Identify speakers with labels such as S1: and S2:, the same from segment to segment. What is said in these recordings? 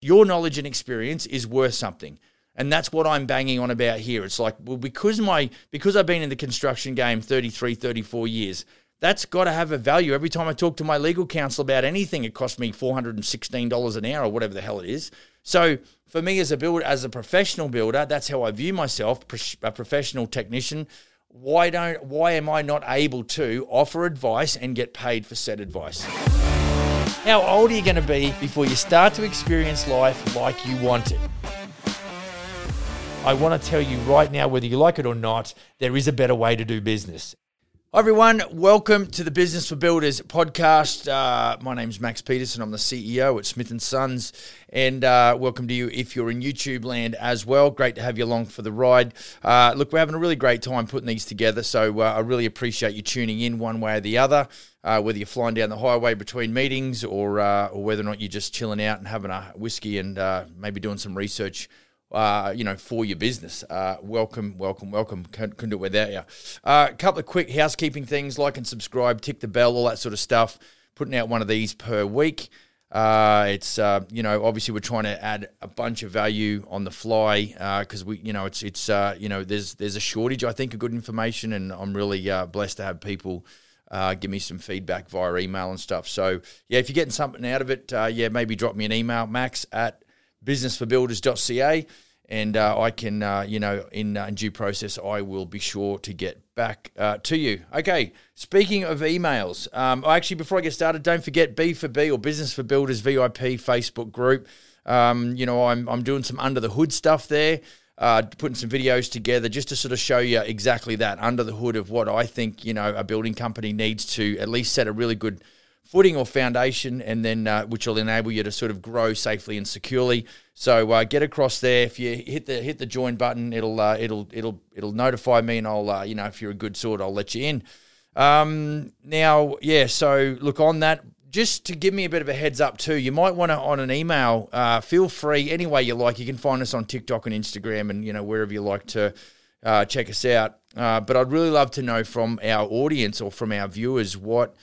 S1: Your knowledge and experience is worth something. And that's what I'm banging on about here. It's like, well, because my because I've been in the construction game 33, 34 years, that's got to have a value. Every time I talk to my legal counsel about anything, it costs me $416 an hour or whatever the hell it is. So for me as a builder, as a professional builder, that's how I view myself, a professional technician. Why don't why am I not able to offer advice and get paid for said advice? How old are you going to be before you start to experience life like you want it? I want to tell you right now, whether you like it or not, there is a better way to do business. Hi everyone, welcome to the Business for Builders podcast. Uh, my name is Max Peterson. I'm the CEO at Smith and Sons, and uh, welcome to you if you're in YouTube land as well. Great to have you along for the ride. Uh, look, we're having a really great time putting these together, so uh, I really appreciate you tuning in one way or the other. Uh, whether you're flying down the highway between meetings, or uh, or whether or not you're just chilling out and having a whiskey and maybe doing some research uh, you know, for your business. Uh, welcome, welcome, welcome. Couldn't, couldn't do it without you. A uh, couple of quick housekeeping things like and subscribe, tick the bell, all that sort of stuff. Putting out one of these per week. Uh, it's uh, you know obviously we're trying to add a bunch of value on the fly because uh, we you know it's it's uh, you know there's there's a shortage I think of good information and I'm really uh, blessed to have people uh, give me some feedback via email and stuff. So yeah, if you're getting something out of it, yeah, maybe drop me an email, max at businessforbuilders.ca. And uh, I can, uh, you know, in, uh, in, due process, I will be sure to get back uh, to you. Okay, speaking of emails, um, actually, before I get started, don't forget B for B or Business for Builders VIP Facebook group. Um, you know, I'm, I'm doing some under the hood stuff there. Uh, putting some videos together just to sort of show you exactly that under the hood of what I think you know a building company needs to at least set a really good footing or foundation, and then uh, which will enable you to sort of grow safely and securely. So uh, get across there. If you hit the hit the join button, it'll uh, it'll it'll it'll notify me, and I'll uh, you know if you're a good sort, I'll let you in. Um, now, yeah. So look on that. Just to give me a bit of a heads up too, you might want to on an email. Uh, feel free any way you like. You can find us on TikTok and Instagram, and you know wherever you like to uh, check us out. but I'd really love to know from our audience or from our viewers what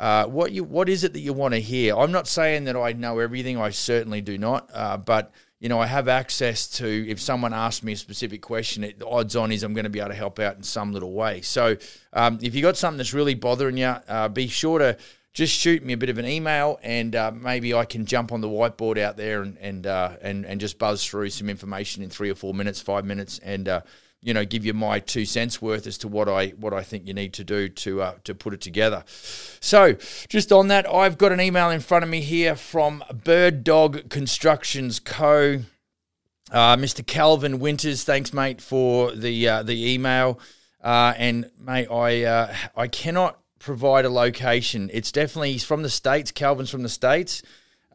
S1: uh, what you what is it that you want to hear? I'm not saying that I know everything. I certainly do not. Uh, but you know, I have access to if someone asks me a specific question, it, the odds on is I'm going to be able to help out in some little way. So um, if you got something that's really bothering you, uh, be sure to just shoot me a bit of an email, and uh, maybe I can jump on the whiteboard out there and and uh, and and just buzz through some information in three or four minutes, five minutes, and uh, you know give you my two cents worth as to what I what I think you need to do to uh, to put it together. So just on that, I've got an email in front of me here from Bird Dog Constructions Co. Uh, Mr. Calvin Winters, thanks mate for the uh, the email. And mate, I I cannot provide a location. It's definitely he's from the states. Calvin's from the states.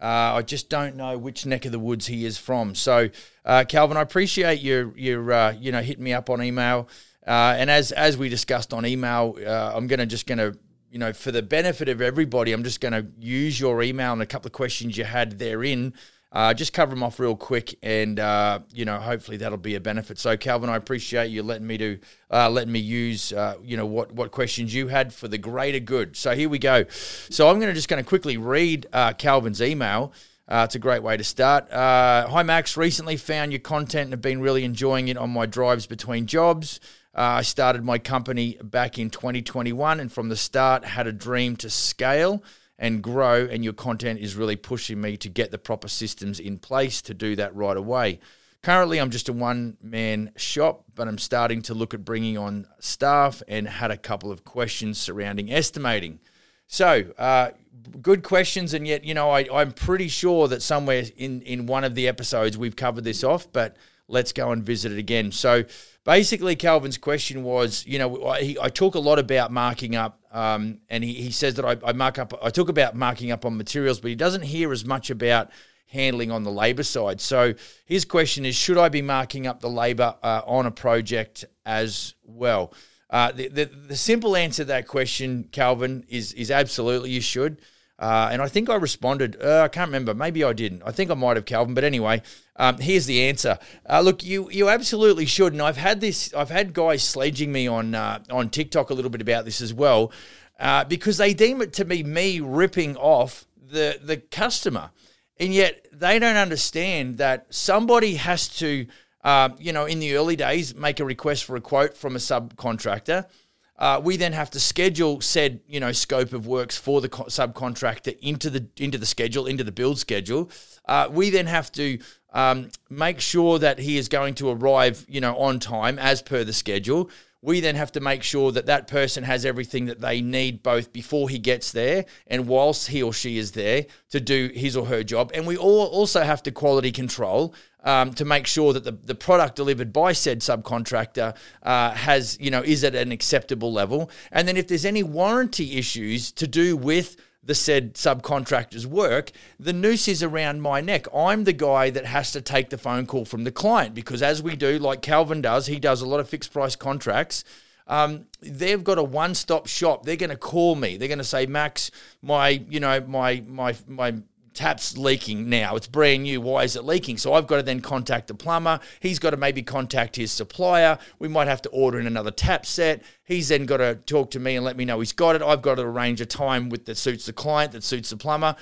S1: Uh, I just don't know which neck of the woods he is from. So, uh, Calvin, I appreciate your your uh, you know hitting me up on email. Uh, and as as we discussed on email, uh, I'm gonna just gonna you know for the benefit of everybody, I'm just gonna use your email and a couple of questions you had therein uh, just cover them off real quick, and uh, you know, hopefully that'll be a benefit. So, Calvin, I appreciate you letting me do, uh, letting me use, uh, you know, what what questions you had for the greater good. So here we go. So I'm going to just going to quickly read uh, Calvin's email. Uh, it's a great way to start. Hi, Max. Recently found your content and have been really enjoying it on my drives between jobs. I started my company back in 2021, and from the start had a dream to scale and grow, and your content is really pushing me to get the proper systems in place to do that right away. Currently, I'm just a one man shop, but I'm starting to look at bringing on staff and had a couple of questions surrounding estimating. So, uh, good questions, and yet, you know, I, I'm pretty sure that somewhere in, in one of the episodes we've covered this off, but let's go and visit it again. So, basically, Calvin's question was, you know, I, I talk a lot about marking up, um, and he, he says that I, I mark up, I talk about marking up on materials, but he doesn't hear as much about handling on the labour side. So his question is, should I be marking up the labour uh, on a project as well? Uh, the, the, the simple answer to that question, Calvin, is is absolutely you should. Uh, and I think I responded. Uh, I can't remember. Maybe I didn't. I think I might have, Calvin. But anyway, um, here's the answer. Uh, look, you you absolutely should. And I've had this. I've had guys sledging me on uh, on TikTok a little bit about this as well, uh, because they deem it to be me ripping off the the customer. And yet they don't understand that somebody has to, uh, you know, in the early days, make a request for a quote from a subcontractor. Uh, we then have to schedule said, you know, scope of works for the co- subcontractor into the into the schedule, into the build schedule. Uh, we then have to um, make sure that he is going to arrive, you know, on time as per the schedule we then have to make sure that that person has everything that they need both before he gets there and whilst he or she is there to do his or her job. And we all also have to quality control um, to make sure that the, the product delivered by said subcontractor uh, has, you know, is at an acceptable level. And then if there's any warranty issues to do with the said subcontractor's work, the noose is around my neck. I'm the guy that has to take the phone call from the client because, as we do, like Calvin does, he does a lot of fixed price contracts. Um, they've got a one-stop shop. They're going to call me. They're going to say, Max, my, you know, my, my, my tap's leaking now. It's brand new. Why is it leaking? So I've got to then contact the plumber. He's got to maybe contact his supplier. We might have to order in another tap set. He's then got to talk to me and let me know he's got it. I've got to arrange a time with that suits the client, that suits the plumber.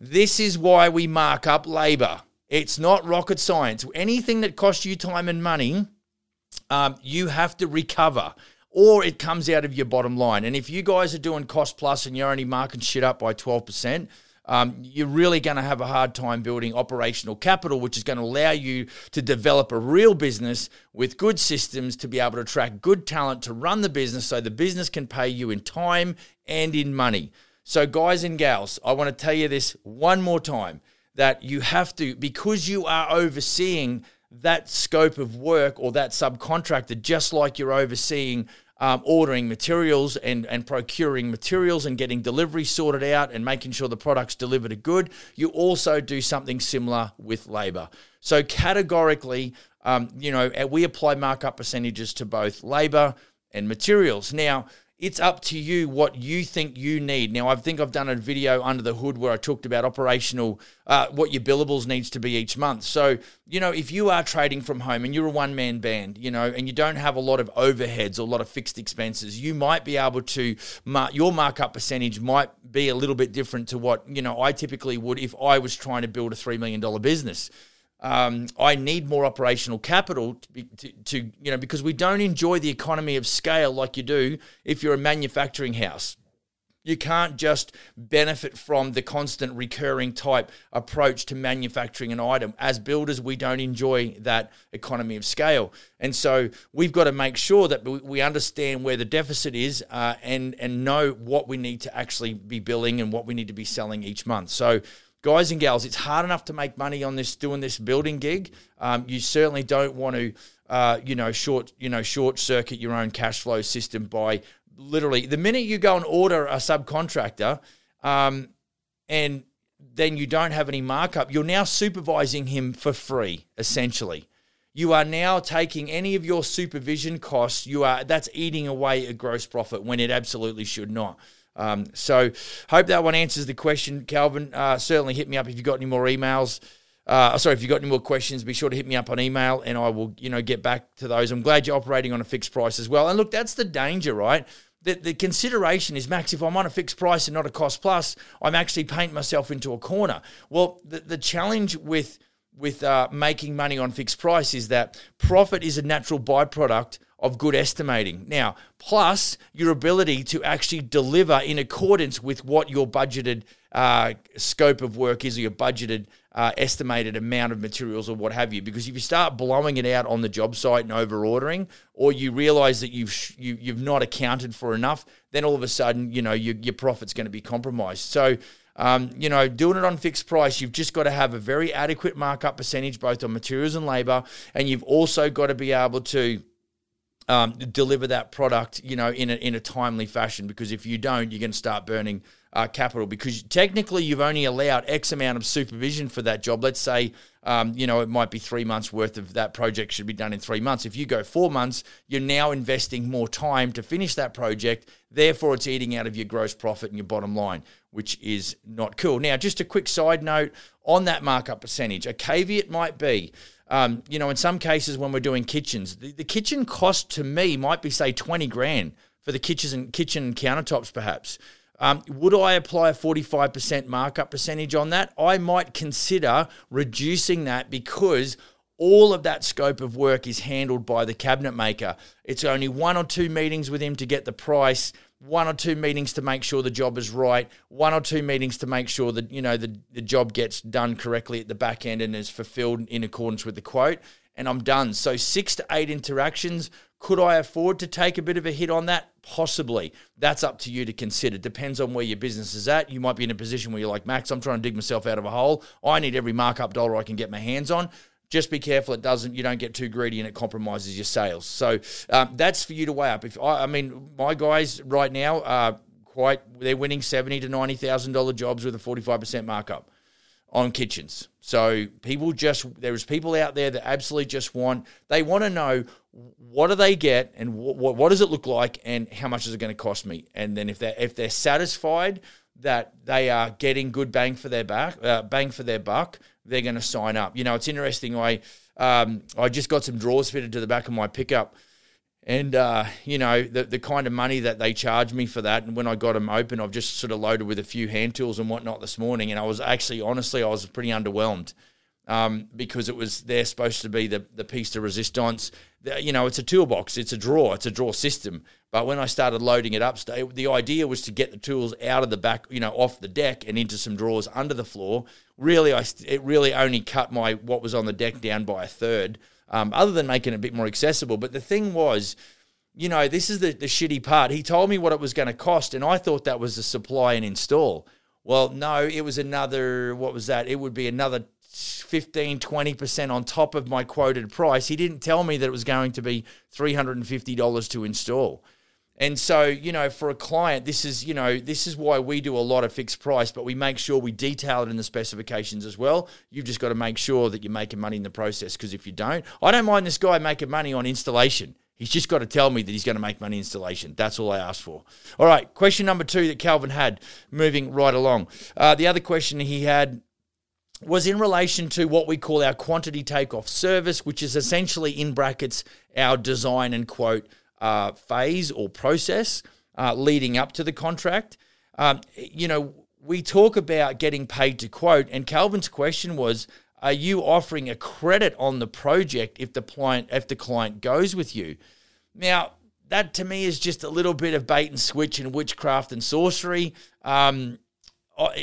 S1: This is why we mark up labor. It's not rocket science. Anything that costs you time and money, um, you have to recover or it comes out of your bottom line. And if you guys are doing cost plus and you're only marking shit up by 12%, um, you're really going to have a hard time building operational capital, which is going to allow you to develop a real business with good systems to be able to attract good talent to run the business so the business can pay you in time and in money. So, guys and gals, I want to tell you this one more time that you have to, because you are overseeing that scope of work or that subcontractor, just like you're overseeing um, ordering materials and, and procuring materials and getting delivery sorted out and making sure the product's delivered are good. You also do something similar with labor. So, categorically, um, you know, we apply markup percentages to both labor and materials. Now, it's up to you what you think you need. Now, I think I've done a video under the hood where I talked about operational, uh, what your billables needs to be each month. So, you know, if you are trading from home and you're a one man band, you know, and you don't have a lot of overheads or a lot of fixed expenses, you might be able to, mark, your markup percentage might be a little bit different to what, you know, I typically would if I was trying to build a $3 million business um, I need more operational capital to, be, to, to, you know, because we don't enjoy the economy of scale like you do if you're a manufacturing house. You can't just benefit from the constant recurring type approach to manufacturing an item. As builders, we don't enjoy that economy of scale. And so we've got to make sure that we understand where the deficit is uh, and, and know what we need to actually be billing and what we need to be selling each month. So guys and gals, it's hard enough to make money on this doing this building gig. Um, you certainly don't want to, uh, you know, short, you know, short circuit your own cash flow system by literally the minute you go and order a subcontractor, um, and then you don't have any markup, you're now supervising him for free, essentially. You are now taking any of your supervision costs. You are that's eating away a gross profit when it absolutely should not. Um, so, hope that one answers the question, Calvin. Uh, certainly hit me up if you've got any more emails. Uh, sorry, if you've got any more questions, be sure to hit me up on email and I will, you know, get back to those. I'm glad you're operating on a fixed price as well. And look, that's the danger, right? The, the consideration is, Max, if I'm on a fixed price and not a cost plus, I'm actually painting myself into a corner. Well, the, the challenge with with uh, making money on fixed price is that profit is a natural byproduct of good estimating. Now, plus your ability to actually deliver in accordance with what your budgeted uh, scope of work is or your budgeted uh, estimated amount of materials or what have you. Because if you start blowing it out on the job site and over ordering, or you realize that you've sh- you, you've not accounted for enough, then all of a sudden you know your, your profit's going to be compromised. So. Um, you know, doing it on fixed price, you've just got to have a very adequate markup percentage both on materials and labor, and you've also got to be able to um, deliver that product, you know, in a, in a timely fashion. Because if you don't, you're going to start burning uh, capital. Because technically, you've only allowed X amount of supervision for that job. Let's say, um, you know, it might be three months worth of that project should be done in three months. If you go four months, you're now investing more time to finish that project. Therefore, it's eating out of your gross profit and your bottom line, which is not cool. Now, just a quick side note on that markup percentage. A caveat might be um, you know, in some cases when we're doing kitchens, the, the kitchen cost to me might be say twenty grand for the kitchens and kitchen countertops, perhaps. Um, would I apply a 45% markup percentage on that? I might consider reducing that because all of that scope of work is handled by the cabinet maker. It's only one or two meetings with him to get the price, one or two meetings to make sure the job is right, one or two meetings to make sure that you know the, the job gets done correctly at the back end and is fulfilled in accordance with the quote, and I'm done. So six to eight interactions could I afford to take a bit of a hit on that? Possibly. That's up to you to consider. Depends on where your business is at. You might be in a position where you're like, Max, I'm trying to dig myself out of a hole. I need every markup dollar I can get my hands on. Just be careful it doesn't. You don't get too greedy and it compromises your sales. So um, that's for you to weigh up. If I, I mean, my guys right now are quite. They're winning seventy to ninety thousand dollar jobs with a forty five percent markup on kitchens. So people just there's people out there that absolutely just want they want to know what do they get and what, what does it look like and how much is it going to cost me and then if they if they're satisfied that they are getting good bang for their back uh, bang for their buck they're going to sign up you know it's interesting I um, I just got some drawers fitted to the back of my pickup and uh, you know the the kind of money that they charged me for that, and when I got them open, I've just sort of loaded with a few hand tools and whatnot this morning, and I was actually honestly I was pretty underwhelmed um, because it was they're supposed to be the the piece de resistance. The, you know, it's a toolbox, it's a drawer, it's a drawer system. But when I started loading it up, the idea was to get the tools out of the back, you know, off the deck and into some drawers under the floor. Really, I it really only cut my what was on the deck down by a third um, other than making it a bit more accessible. But the thing was, you know, this is the, the shitty part. He told me what it was going to cost, and I thought that was the supply and install. Well, no, it was another, what was that? It would be another 15, 20% on top of my quoted price. He didn't tell me that it was going to be $350 to install. And so, you know, for a client, this is, you know, this is why we do a lot of fixed price, but we make sure we detail it in the specifications as well. You've just got to make sure that you're making money in the process because if you don't, I don't mind this guy making money on installation. He's just got to tell me that he's going to make money installation. That's all I ask for. All right, question number two that Calvin had, moving right along. Uh, the other question he had was in relation to what we call our quantity takeoff service, which is essentially in brackets our design and quote uh, phase or process uh, leading up to the contract. Um, you know, we talk about getting paid to quote, and Calvin's question was, are you offering a credit on the project if the client if the client goes with you? Now, that to me is just a little bit of bait and switch and witchcraft and sorcery. Um,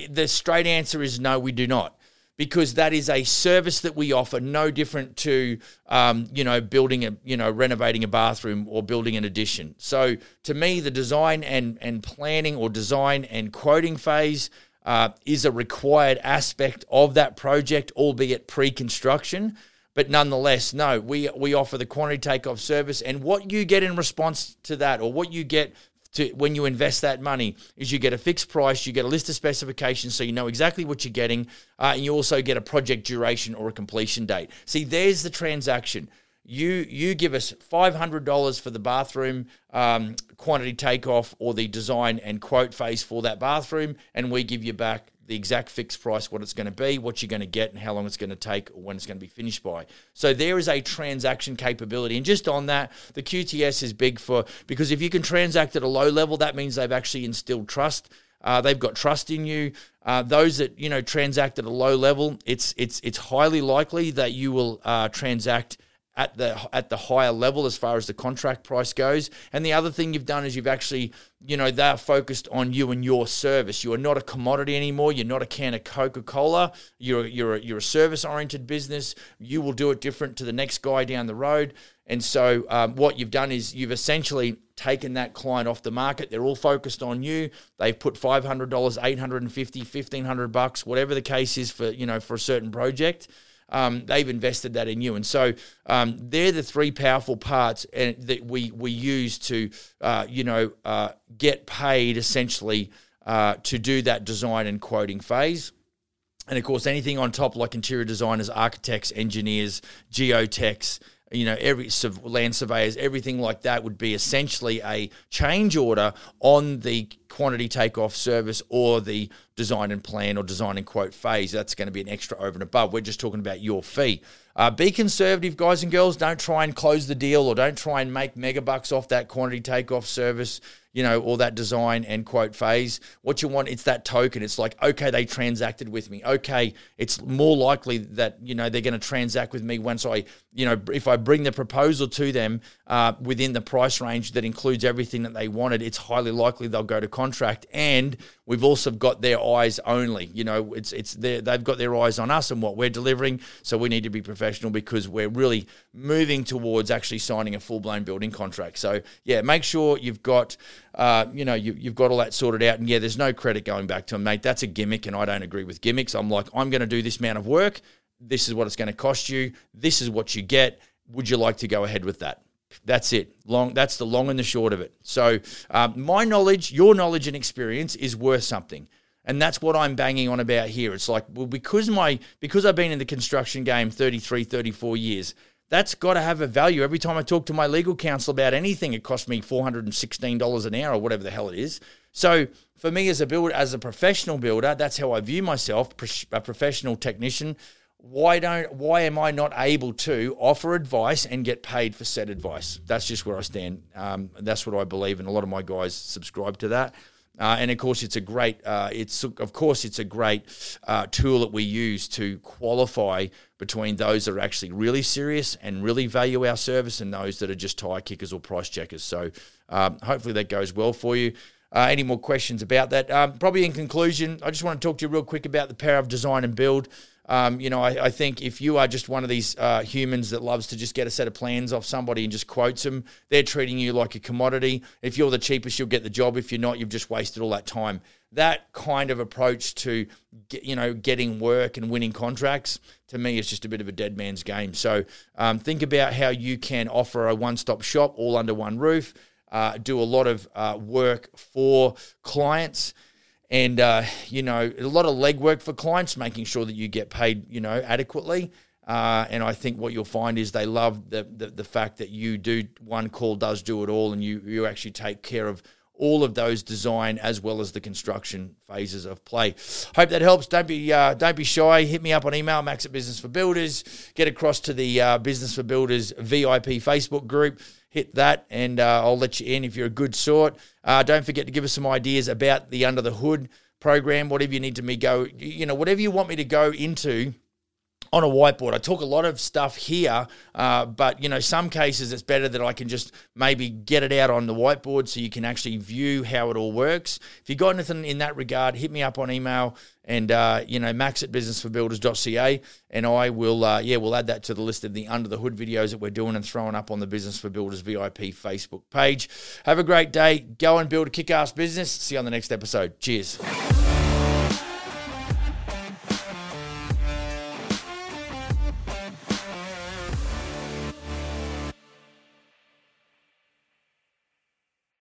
S1: the straight answer is no, we do not because that is a service that we offer, no different to um, you know building a you know renovating a bathroom or building an addition. So to me, the design and and planning or design and quoting phase. Uh, is a required aspect of that project, albeit pre-construction. But nonetheless, no, we we offer the quantity takeoff service, and what you get in response to that, or what you get to when you invest that money is you get a fixed price, you get a list of specifications so you know exactly what you're getting, uh, and you also get a project duration or a completion date. See, there's the transaction. You you give us five hundred dollars for the bathroom um, quantity takeoff or the design and quote phase for that bathroom, and we give you back the exact fixed price, what it's going to be, what you're going to get, and how long it's going to take, or when it's going to be finished by. So there is a transaction capability, and just on that, the QTS is big for because if you can transact at a low level, that means they've actually instilled trust. Uh, they've got trust in you. Uh, those that you know transact at a low level, it's it's it's highly likely that you will uh, transact at the at the higher level as far as the contract price goes. And the other thing you've done is you've actually, you know, they're focused on you and your service. You are not a commodity anymore. You're not a can of Coca Cola. You're you're a, you're a service oriented business. You will do it different to the next guy down the road. And so um, what you've done is you've essentially taken that client off the market. They're all focused on you. They've put $500, $850, 1500 bucks, whatever the case is for, you know, for a certain project um, they've invested that in you. And so um, they're the three powerful parts and, that we, we use to, uh, you know, uh, get paid essentially uh, to do that design and quoting phase. And of course, anything on top, like interior designers, architects, engineers, geotechs, you know, every land surveyors, everything like that would be essentially a change order on the quantity takeoff service or the design and plan or design and quote phase. That's going to be an extra over and above. We're just talking about your fee. Uh, be conservative, guys and girls. Don't try and close the deal or don't try and make mega bucks off that quantity takeoff service you know, or that design and quote phase. What you want, it's that token. It's like, okay, they transacted with me. Okay, it's more likely that, you know, they're going to transact with me once I, you know, if I bring the proposal to them uh, within the price range that includes everything that they wanted, it's highly likely they'll go to contract. And we've also got their eyes only. You know, it's it's they've got their eyes on us and what we're delivering. So we need to be professional because we're really moving towards actually signing a full blown building contract. So yeah, make sure you've got uh, you know you, you've got all that sorted out. And yeah, there's no credit going back to them, mate. That's a gimmick, and I don't agree with gimmicks. I'm like, I'm going to do this amount of work. This is what it's going to cost you. This is what you get. Would you like to go ahead with that? That's it. Long. That's the long and the short of it. So um, my knowledge, your knowledge and experience is worth something, and that's what I'm banging on about here. It's like well, because my because I've been in the construction game 33, 34 years. That's got to have a value. Every time I talk to my legal counsel about anything, it costs me four hundred and sixteen dollars an hour or whatever the hell it is. So for me as a builder, as a professional builder, that's how I view myself, a professional technician why don't why am I not able to offer advice and get paid for said advice? That's just where I stand. Um, that's what I believe, and a lot of my guys subscribe to that. Uh, and of course, it's a great. Uh, it's of course it's a great uh, tool that we use to qualify between those that are actually really serious and really value our service, and those that are just tire kickers or price checkers. So um, hopefully that goes well for you. Uh, any more questions about that? Um, probably in conclusion, I just want to talk to you real quick about the power of design and build. Um, you know, I, I, think if you are just one of these uh, humans that loves to just get a set of plans off somebody and just quotes them, they're treating you like a commodity. If you're the cheapest, you'll get the job. If you're not, you've just wasted all that time. That kind of approach to, get, you know, getting work and winning contracts to me is just a bit of a dead man's game. So um, think about how you can offer a one-stop shop all under one roof. Uh, do a lot of uh, work for clients and uh, you know a lot of legwork for clients, making sure that you get paid, you know, adequately. Uh, and I think what you'll find is they love the, the, the fact that you do one call does do it all, and you you actually take care of all of those design as well as the construction phases of play. Hope that helps. Don't be uh, don't be shy. Hit me up on email, Max at Business for Builders. Get across to the uh, Business for Builders VIP Facebook group hit that and uh, I'll let you in if you're a good sort. Uh, don't forget to give us some ideas about the Under the Hood program, whatever you need to me go, you know, whatever you want me to go into on a whiteboard. I talk a lot of stuff here, uh, but you know, some cases it's better that I can just maybe get it out on the whiteboard so you can actually view how it all works. If you got anything in that regard, hit me up on email and uh, you know max at businessforbuilders.ca and I will uh, yeah we'll add that to the list of the under the hood videos that we're doing and throwing up on the Business for Builders VIP Facebook page. Have a great day. Go and build a kick-ass business. See you on the next episode. Cheers.